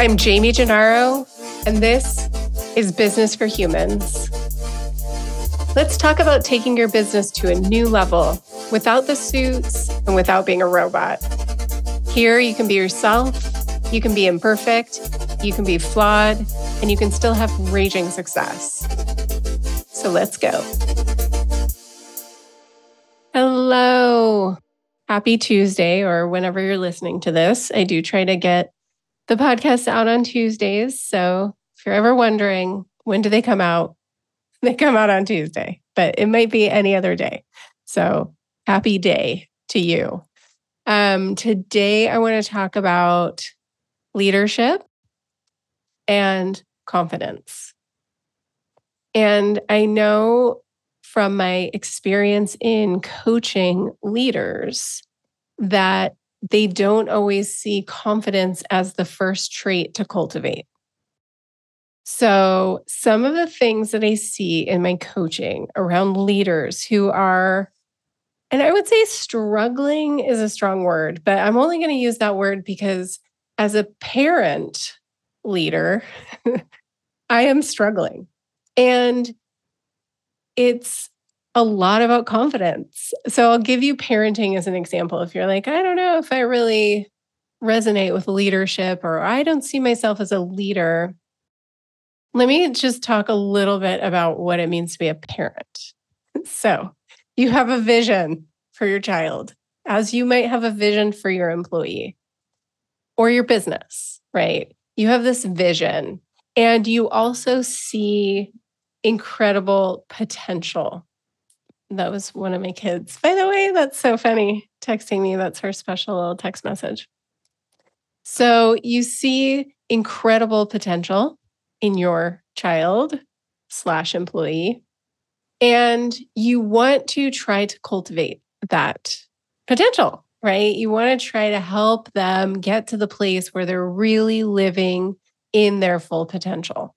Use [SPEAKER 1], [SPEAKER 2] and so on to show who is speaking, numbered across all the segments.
[SPEAKER 1] I'm Jaime Gennaro, and this is Business for Humans. Let's talk about taking your business to a new level without the suits and without being a robot. Here, you can be yourself, you can be imperfect, you can be flawed, and you can still have raging success. So let's go. Hello. Happy Tuesday, or whenever you're listening to this. I do try to get the podcast out on Tuesdays. So if you're ever wondering, when do they come out? They come out on Tuesday, but it might be any other day. So happy day to you. Um, today, I want to talk about leadership and confidence. And I know from my experience in coaching leaders that they don't always see confidence as the first trait to cultivate. So, some of the things that I see in my coaching around leaders who are, and I would say struggling is a strong word, but I'm only going to use that word because as a parent leader, I am struggling. And it's a lot about confidence. So I'll give you parenting as an example. If you're like, I don't know if I really resonate with leadership or I don't see myself as a leader, let me just talk a little bit about what it means to be a parent. So you have a vision for your child, as you might have a vision for your employee or your business, right? You have this vision and you also see incredible potential that was one of my kids. By the way, that's so funny. Texting me, that's her special little text message. So you see incredible potential in your child slash employee, and you want to try to cultivate that potential, right? You want to try to help them get to the place where they're really living in their full potential.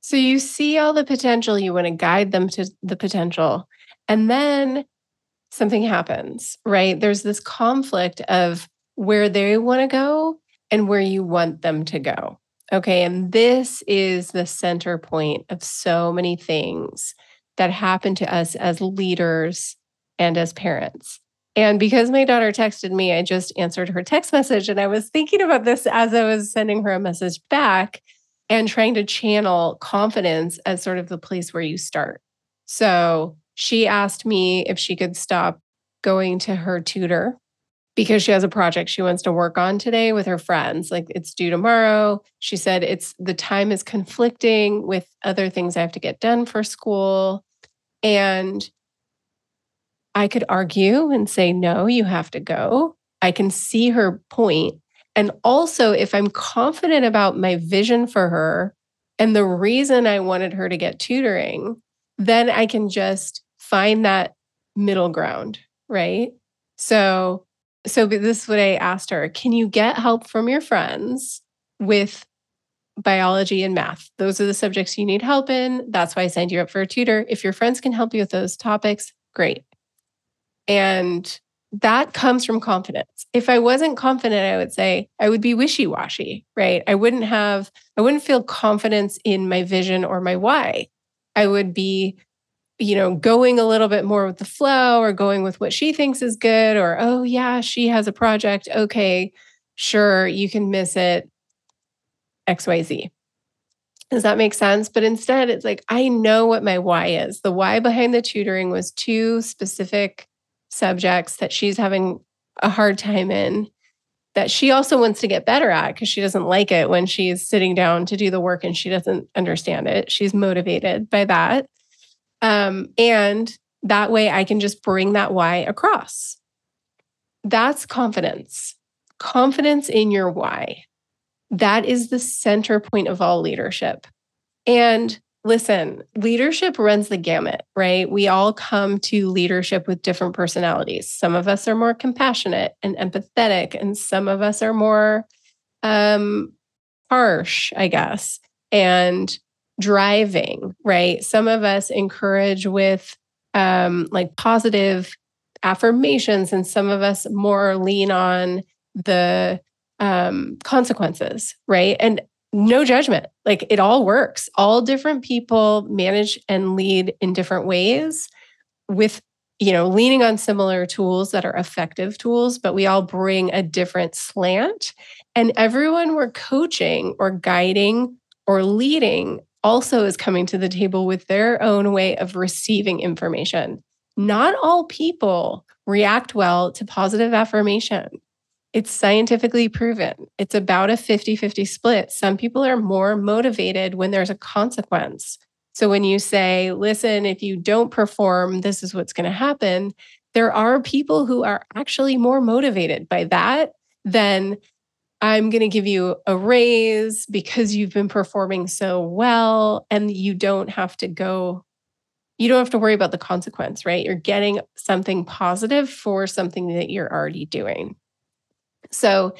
[SPEAKER 1] So you see all the potential, you want to guide them to the potential. And then something happens, right? There's this conflict of where they want to go and where you want them to go. Okay. And this is the center point of so many things that happen to us as leaders and as parents. And because my daughter texted me, I just answered her text message. And I was thinking about this as I was sending her a message back and trying to channel confidence as sort of the place where you start. So she asked me if she could stop going to her tutor because she has a project she wants to work on today with her friends. Like it's due tomorrow. She said it's the time is conflicting with other things I have to get done for school. And I could argue and say, no, you have to go. I can see her point. And also, if I'm confident about my vision for her and the reason I wanted her to get tutoring, then I can just find that middle ground, right? So, so this is what I asked her Can you get help from your friends with biology and math? Those are the subjects you need help in. That's why I signed you up for a tutor. If your friends can help you with those topics, great. And that comes from confidence. If I wasn't confident, I would say I would be wishy washy, right? I wouldn't have, I wouldn't feel confidence in my vision or my why. I would be you know, going a little bit more with the flow or going with what she thinks is good, or, oh, yeah, she has a project. Okay, sure, you can miss it. XYZ. Does that make sense? But instead, it's like, I know what my why is. The why behind the tutoring was two specific subjects that she's having a hard time in that she also wants to get better at because she doesn't like it when she's sitting down to do the work and she doesn't understand it. She's motivated by that. Um, and that way I can just bring that why across. That's confidence. Confidence in your why. That is the center point of all leadership. And listen, leadership runs the gamut, right? We all come to leadership with different personalities. Some of us are more compassionate and empathetic, and some of us are more um, harsh, I guess, and driving, right? Some of us encourage with um, like positive affirmations, and some of us more lean on the um, consequences, right? And no judgment. Like it all works. All different people manage and lead in different ways with you know leaning on similar tools that are effective tools but we all bring a different slant and everyone we're coaching or guiding or leading also is coming to the table with their own way of receiving information not all people react well to positive affirmation it's scientifically proven. It's about a 50 50 split. Some people are more motivated when there's a consequence. So when you say, listen, if you don't perform, this is what's going to happen, there are people who are actually more motivated by that than I'm going to give you a raise because you've been performing so well and you don't have to go you don't have to worry about the consequence, right? You're getting something positive for something that you're already doing. So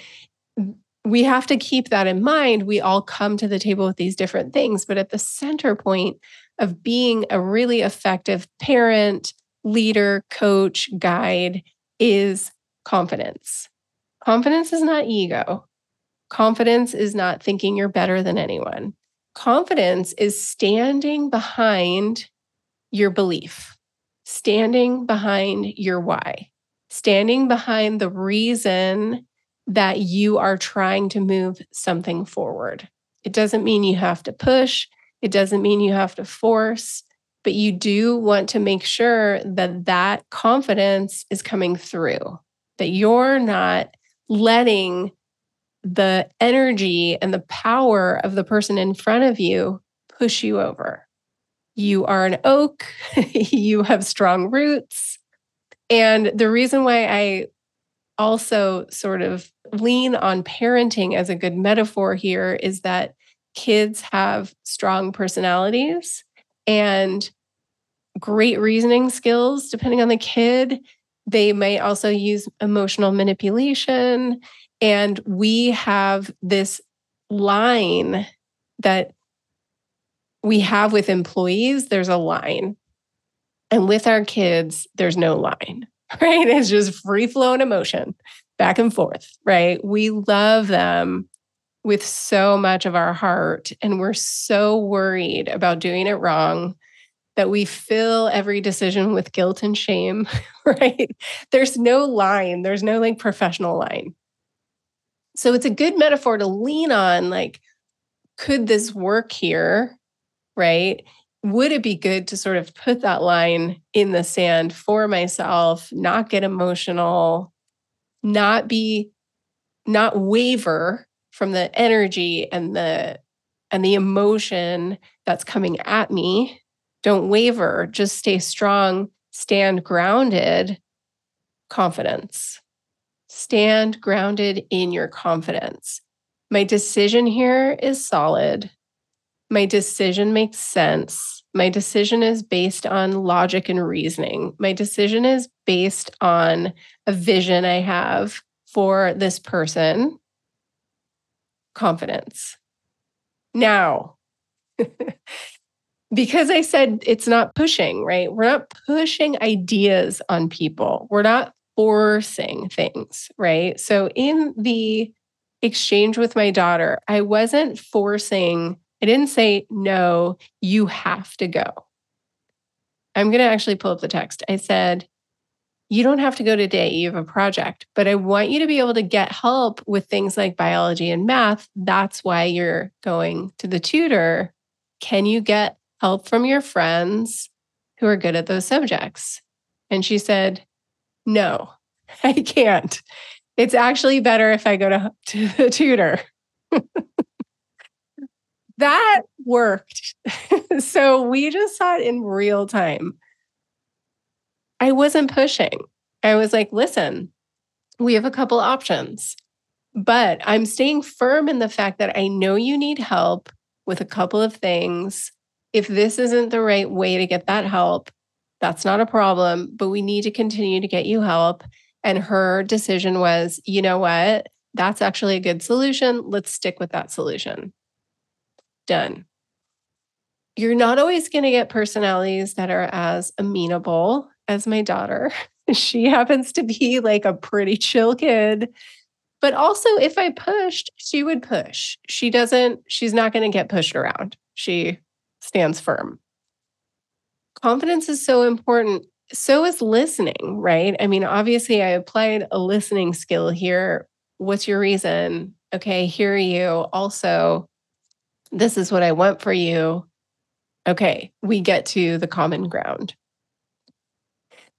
[SPEAKER 1] we have to keep that in mind. We all come to the table with these different things, but at the center point of being a really effective parent, leader, coach, guide is confidence. Confidence is not ego. Confidence is not thinking you're better than anyone. Confidence is standing behind your belief, standing behind your why, standing behind the reason that you are trying to move something forward. It doesn't mean you have to push, it doesn't mean you have to force, but you do want to make sure that that confidence is coming through, that you're not letting the energy and the power of the person in front of you push you over. You are an oak, you have strong roots. And the reason why I also sort of lean on parenting as a good metaphor here is that kids have strong personalities and great reasoning skills, depending on the kid. They might also use emotional manipulation. And we have this line that we have with employees, there's a line. And with our kids, there's no line, right? It's just free flow and emotion back and forth, right? We love them with so much of our heart, and we're so worried about doing it wrong that we fill every decision with guilt and shame, right? There's no line, there's no like professional line. So it's a good metaphor to lean on like, could this work here? Right? Would it be good to sort of put that line in the sand for myself, not get emotional, not be not waver from the energy and the and the emotion that's coming at me don't waver just stay strong stand grounded confidence stand grounded in your confidence my decision here is solid my decision makes sense my decision is based on logic and reasoning. My decision is based on a vision I have for this person. Confidence. Now, because I said it's not pushing, right? We're not pushing ideas on people. We're not forcing things, right? So in the exchange with my daughter, I wasn't forcing I didn't say, no, you have to go. I'm going to actually pull up the text. I said, you don't have to go today. You have a project, but I want you to be able to get help with things like biology and math. That's why you're going to the tutor. Can you get help from your friends who are good at those subjects? And she said, no, I can't. It's actually better if I go to, to the tutor that worked. so we just saw it in real time. I wasn't pushing. I was like, listen, we have a couple options, but I'm staying firm in the fact that I know you need help with a couple of things. If this isn't the right way to get that help, that's not a problem, but we need to continue to get you help. And her decision was, you know what? That's actually a good solution. Let's stick with that solution done. You're not always going to get personalities that are as amenable as my daughter. She happens to be like a pretty chill kid, But also, if I pushed, she would push. She doesn't, she's not going to get pushed around. She stands firm. Confidence is so important. So is listening, right? I mean, obviously, I applied a listening skill here. What's your reason? Okay, hear you. Also, this is what I want for you. Okay, we get to the common ground.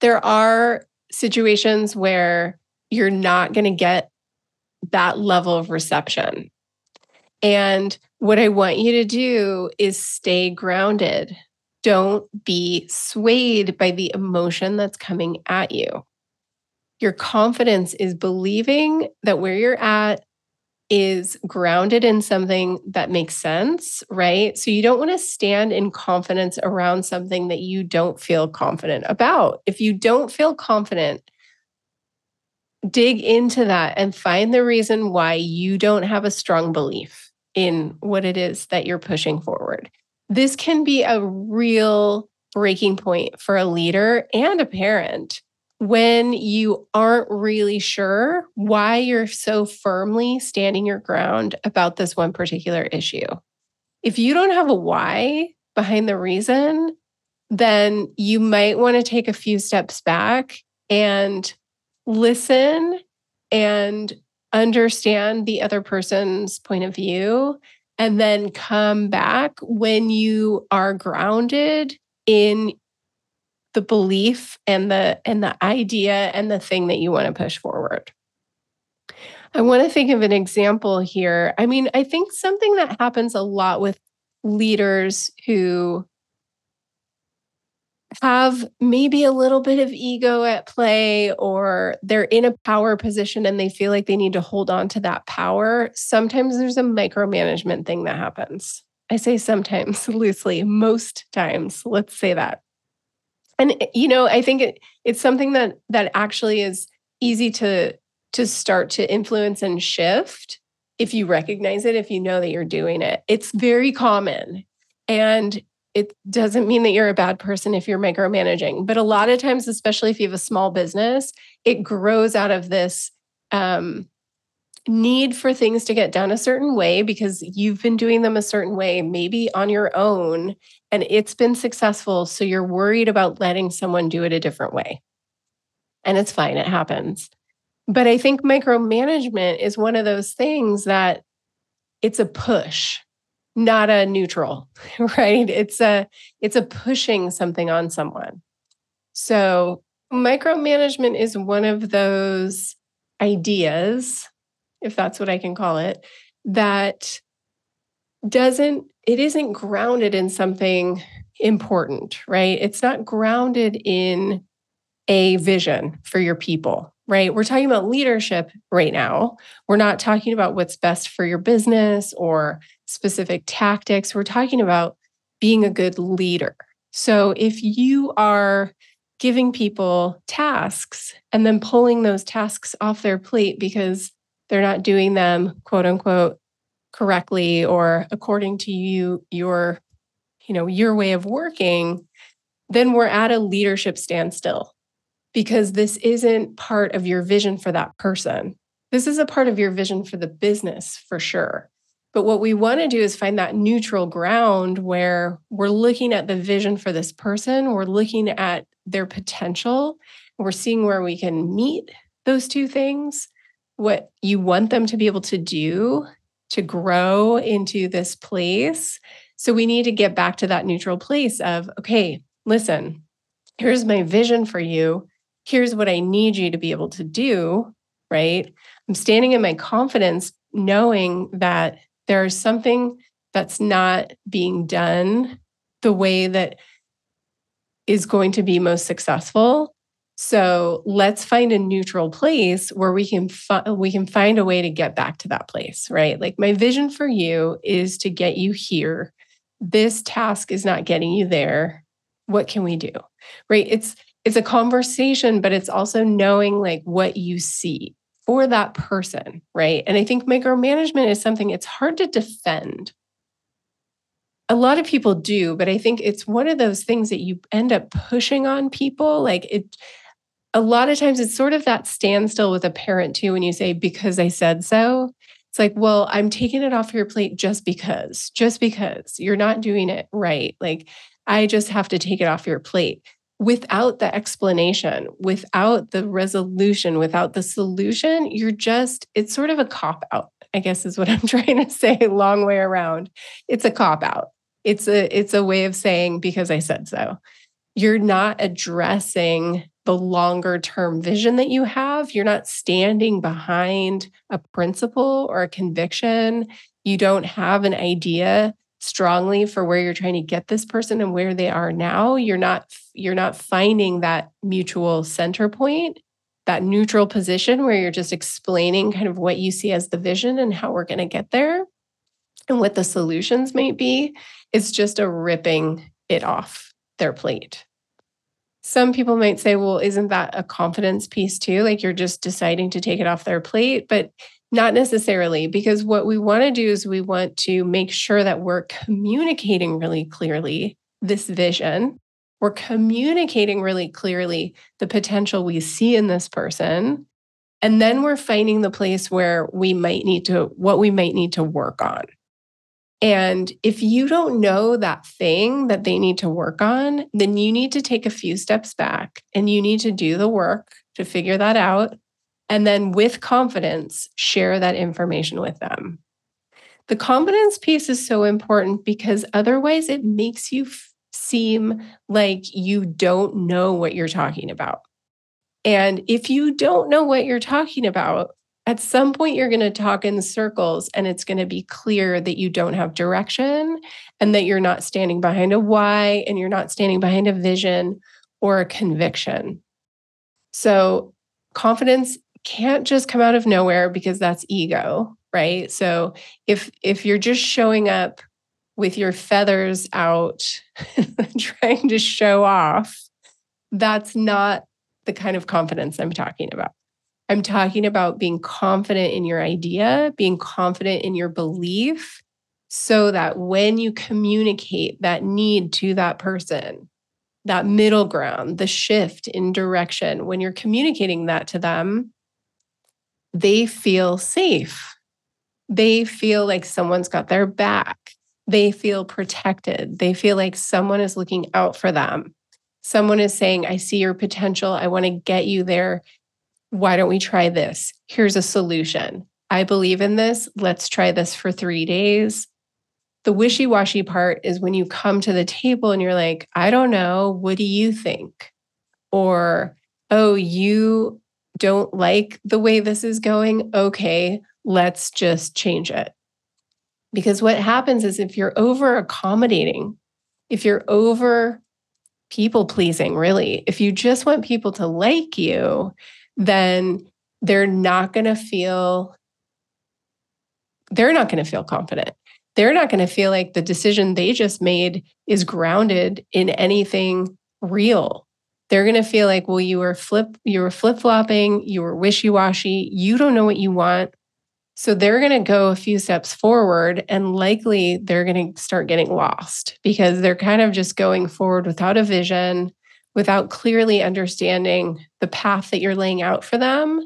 [SPEAKER 1] There are situations where you're not going to get that level of reception. And what I want you to do is stay grounded. Don't be swayed by the emotion that's coming at you. Your confidence is believing that where you're at is grounded in something that makes sense, right? So you don't want to stand in confidence around something that you don't feel confident about. If you don't feel confident, dig into that and find the reason why you don't have a strong belief in what it is that you're pushing forward. This can be a real breaking point for a leader and a parent when you aren't really sure why you're so firmly standing your ground about this one particular issue. If you don't have a why behind the reason, then you might want to take a few steps back and listen and understand the other person's point of view and then come back when you are grounded in the belief and the and the idea and the thing that you want to push forward. I want to think of an example here. I mean, I think something that happens a lot with leaders who have maybe a little bit of ego at play or they're in a power position and they feel like they need to hold on to that power. Sometimes there's a micromanagement thing that happens. I say sometimes loosely, most times, let's say that and eh, you know i think it, it's something that that actually is easy to to start to influence and shift if you recognize it if you know that you're doing it it's very common and it doesn't mean that you're a bad person if you're micromanaging but a lot of times especially if you have a small business it grows out of this um, need for things to get done a certain way because you've been doing them a certain way, maybe on your own, and it's been successful. So you're worried about letting someone do it a different way. And it's fine, it happens. But I think micromanagement is one of those things that it's a push, not a neutral, right? It's a it's a pushing something on someone. So micromanagement is one of those ideas if that's what I can call it, that doesn't, it isn't grounded in something important, right? It's not grounded in a vision for your people, right? We're talking about leadership right now. We're not talking about what's best for your business or specific tactics. We're talking about being a good leader. So if you are giving people tasks and then pulling those tasks off their plate because they're not doing them quote unquote correctly or according to you your you know your way of working then we're at a leadership standstill because this isn't part of your vision for that person this is a part of your vision for the business for sure but what we want to do is find that neutral ground where we're looking at the vision for this person we're looking at their potential we're seeing where we can meet those two things what you want them to be able to do to grow into this place. So we need to get back to that neutral place of, okay, listen, here's my vision for you. Here's what I need you to be able to do, right? I'm standing in my confidence, knowing that there's something that's not being done the way that is going to be most successful so let's find a neutral place where we can fi- we can find a way to get back to that place, right? Like my vision for you is to get you here. This task is not getting you there. What can we do? Right? It's it's a conversation, but it's also knowing like what you see for that person, right? And I think micromanagement is something it's hard to defend. A lot of people do, but I think it's one of those things that you end up pushing on people. Like it, a lot of times it's sort of that standstill with a parent too when you say, because I said so. It's like, well, I'm taking it off your plate just because, just because you're not doing it right. Like, I just have to take it off your plate without the explanation, without the resolution, without the solution. You're just, it's sort of a cop out, I guess is what I'm trying to say, long way around. It's a cop out. It's a it's a way of saying because I said so. You're not addressing the longer term vision that you have. You're not standing behind a principle or a conviction. You don't have an idea strongly for where you're trying to get this person and where they are now. You're not you're not finding that mutual center point, that neutral position where you're just explaining kind of what you see as the vision and how we're going to get there and what the solutions might be. It's just a ripping it off their plate some people might say, well, isn't that a confidence piece too? Like you're just deciding to take it off their plate, but not necessarily, because what we want to do is we want to make sure that we're communicating really clearly this vision. We're communicating really clearly the potential we see in this person. And then we're finding the place where we might need to, what we might need to work on. And if you don't know that thing that they need to work on, then you need to take a few steps back and you need to do the work to figure that out. And then with confidence, share that information with them. The confidence piece is so important because otherwise it makes you f- seem like you don't know what you're talking about. And if you don't know what you're talking about, at some point you're going to talk in circles and it's going to be clear that you don't have direction and that you're not standing behind a why and you're not standing behind a vision or a conviction. So, confidence can't just come out of nowhere because that's ego, right? So, if if you're just showing up with your feathers out trying to show off, that's not the kind of confidence I'm talking about. I'm talking about being confident in your idea, being confident in your belief, so that when you communicate that need to that person, that middle ground, the shift in direction, when you're communicating that to them, they feel safe. They feel like someone's got their back. They feel protected. They feel like someone is looking out for them. Someone is saying, I see your potential. I want to get you there why don't we try this? Here's a solution. I believe in this. Let's try this for three days. The wishy washy part is when you come to the table and you're like, I don't know. What do you think? Or, oh, you don't like the way this is going. Okay, let's just change it. Because what happens is if you're over accommodating, if you're over people pleasing, really, if you just want people to like you, then they're not going to feel they're not going to feel confident. They're not going to feel like the decision they just made is grounded in anything real. They're going to feel like, well, you were flip, you were flip flopping, you were wishy washy, you don't know what you want. So they're going to go a few steps forward and likely they're going to start getting lost because they're kind of just going forward without a vision, without clearly understanding the path that you're laying out for them,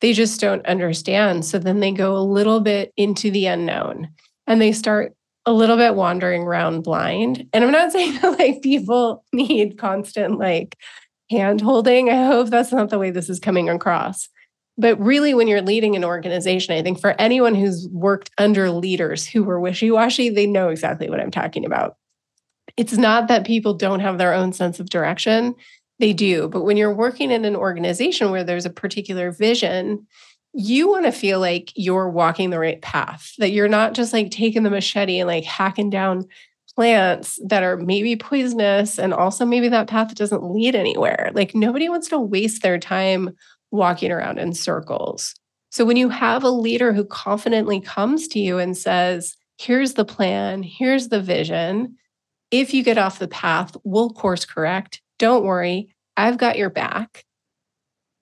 [SPEAKER 1] they just don't understand. So then they go a little bit into the unknown and they start a little bit wandering around blind. And I'm not saying that like people need constant like hand holding. I hope that's not the way this is coming across. But really, when you're leading an organization, I think for anyone who's worked under leaders who were wishy washy, they know exactly what I'm talking about it's not that people don't have their own sense of direction. They do. But when you're working in an organization where there's a particular vision, you want to feel like you're walking the right path, that you're not just like taking the machete and like hacking down plants that are maybe poisonous and also maybe that path doesn't lead anywhere. Like nobody wants to waste their time walking around in circles. So when you have a leader who confidently comes to you and says, here's the plan, here's the vision, if you get off the path, we'll course correct. Don't worry, I've got your back.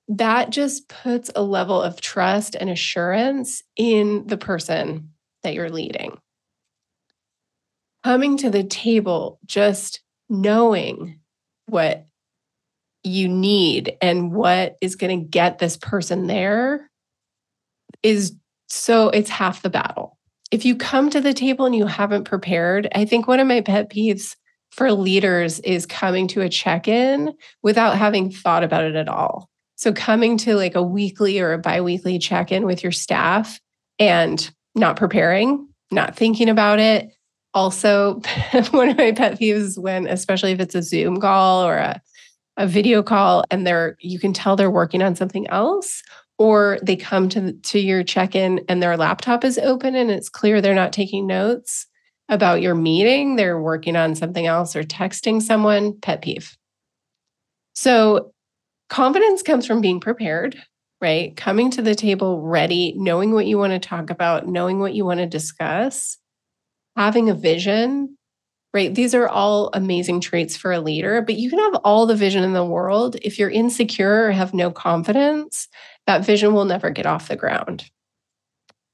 [SPEAKER 1] That just puts a level of trust and assurance in the person that you're leading. Coming to the table, just knowing what you need and what is going to get this person there is so it's half the battle. If you come to the table and you haven't prepared, I think one of my pet peeves for leaders is coming to a check in without having thought about it at all. So, coming to like a weekly or a bi weekly check in with your staff and not preparing, not thinking about it. Also, one of my pet peeves when, especially if it's a Zoom call or a, a video call, and they're you can tell they're working on something else, or they come to to your check-in and their laptop is open and it's clear they're not taking notes about your meeting, they're working on something else or texting someone, pet peeve. So, confidence comes from being prepared, right? Coming to the table ready, knowing what you want to talk about, knowing what you want to discuss, having a vision, right? These are all amazing traits for a leader, but you can have all the vision in the world. If you're insecure or have no confidence, that vision will never get off the ground.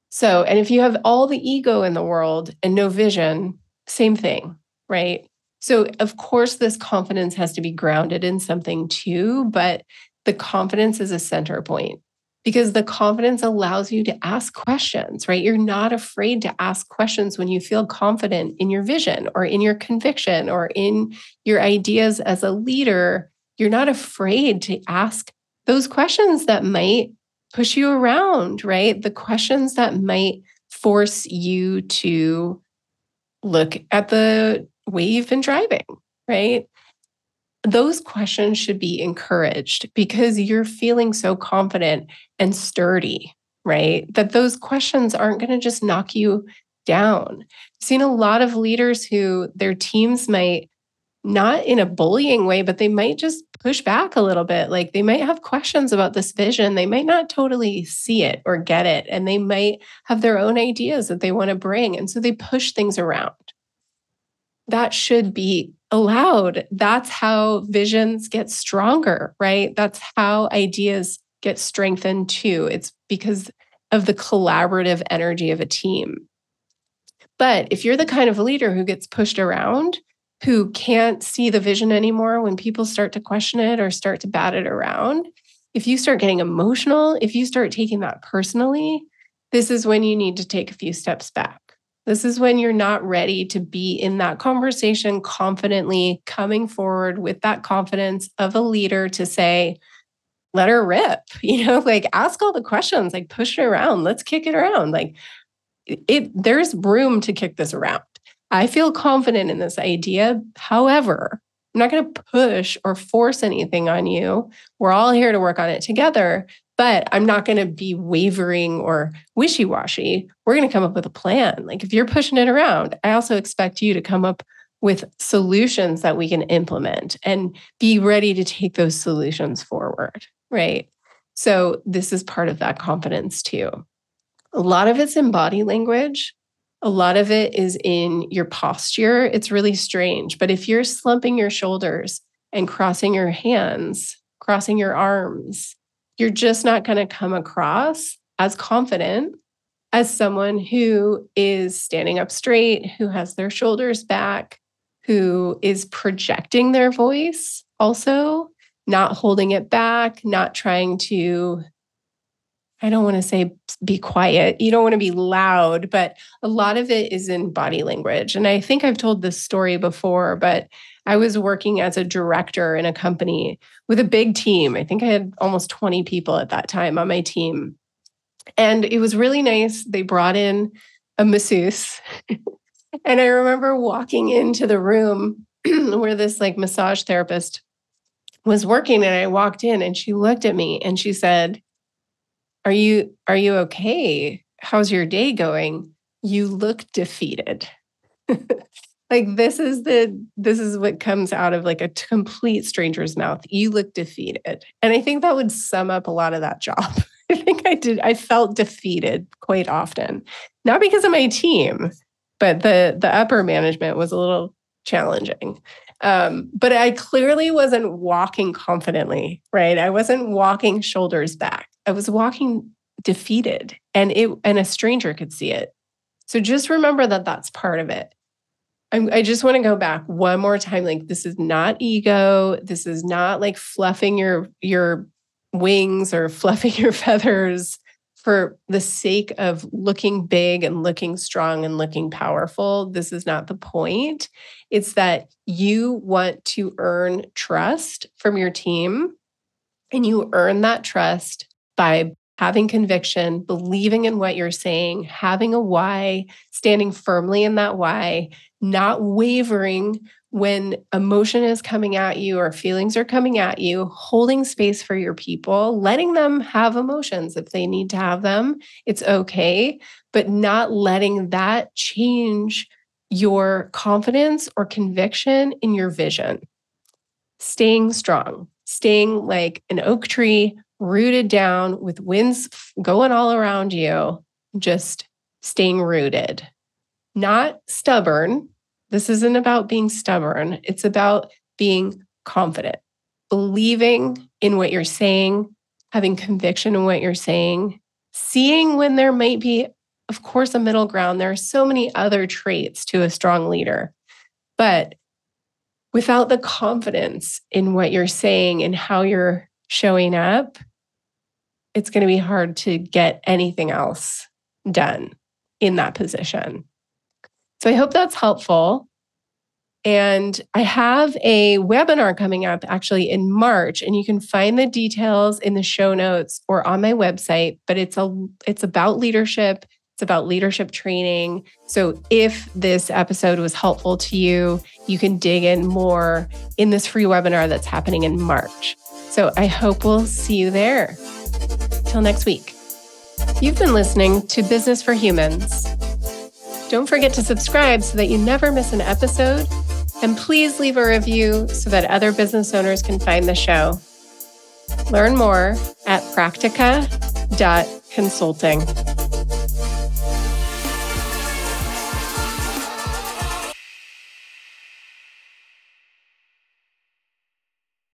[SPEAKER 1] So, and if you have all the ego in the world and no vision, same thing, right? So, of course, this confidence has to be grounded in something too, but the confidence is a center point because the confidence allows you to ask questions, right? You're not afraid to ask questions when you feel confident in your vision or in your conviction or in your ideas as a leader. You're not afraid to ask those questions that might push you around, right? The questions that might force you to look at the way you've been driving, right? Those questions should be encouraged because you're feeling so confident and sturdy, right? That those questions aren't going to just knock you down. I've seen a lot of leaders who their teams might not in a bullying way, but they might just push back a little bit. Like they might have questions about this vision. They might not totally see it or get it. And they might have their own ideas that they want to bring. And so they push things around. That should be allowed. That's how visions get stronger, right? That's how ideas get strengthened too. It's because of the collaborative energy of a team. But if you're the kind of leader who gets pushed around, who can't see the vision anymore when people start to question it or start to bat it around, if you start getting emotional, if you start taking that personally, this is when you need to take a few steps back. This is when you're not ready to be in that conversation confidently, coming forward with that confidence of a leader to say, let her rip, you know, like ask all the questions, like push it around, let's kick it around. Like it, there's room to kick this around. I feel confident in this idea. However, I'm not going to push or force anything on you. We're all here to work on it together, but I'm not going to be wavering or wishy washy. We're going to come up with a plan. Like if you're pushing it around, I also expect you to come up with solutions that we can implement and be ready to take those solutions forward. Right. So, this is part of that confidence too. A lot of it's in body language. A lot of it is in your posture. It's really strange. But if you're slumping your shoulders and crossing your hands, crossing your arms, you're just not going to come across as confident as someone who is standing up straight, who has their shoulders back, who is projecting their voice also, not holding it back, not trying to I don't want to say be quiet. You don't want to be loud, but a lot of it is in body language. And I think I've told this story before, but I was working as a director in a company with a big team. I think I had almost 20 people at that time on my team. And it was really nice. They brought in a masseuse. and I remember walking into the room where this like massage therapist was working and I walked in and she looked at me and she said, are you are you okay? How's your day going? You look defeated. like this is the this is what comes out of like a complete stranger's mouth. You look defeated. And I think that would sum up a lot of that job. I think I did I felt defeated quite often. Not because of my team, but the the upper management was a little challenging. Um, but I clearly wasn't walking confidently, right? I wasn't walking shoulders back. I was walking defeated and it and a stranger could see it. So just remember that that's part of it. I'm, I just want to go back one more time. Like this is not ego. This is not like fluffing your your wings or fluffing your feathers for the sake of looking big and looking strong and looking powerful. This is not the point. It's that you want to earn trust from your team, and you earn that trust by having conviction, believing in what you're saying, having a why, standing firmly in that why, not wavering when emotion is coming at you or feelings are coming at you, holding space for your people, letting them have emotions if they need to have them, it's okay, but not letting that change your confidence or conviction in your vision. Staying strong, staying like an oak tree, rooted down with winds going all around you, just staying rooted, not stubborn, this isn't about being stubborn, it's about being confident, believing in what you're saying, having conviction in what you're saying, seeing when there might be, of course, a middle ground. There are so many other traits to a strong leader. But without the confidence in what you're saying and how you're showing up, it's going to be hard to get anything else done in that position. So I hope that's helpful. And I have a webinar coming up actually in March, and you can find the details in the show notes or on my website. But it's a it's about leadership. It's about leadership training. So if this episode was helpful to you, you can dig in more in this free webinar that's happening in March. So I hope we'll see you there. Till next week. You've been listening to Business for Humans. Don't forget to subscribe so that you never miss an episode. And please leave a review so that other business owners can find the show. Learn more at practica.consulting.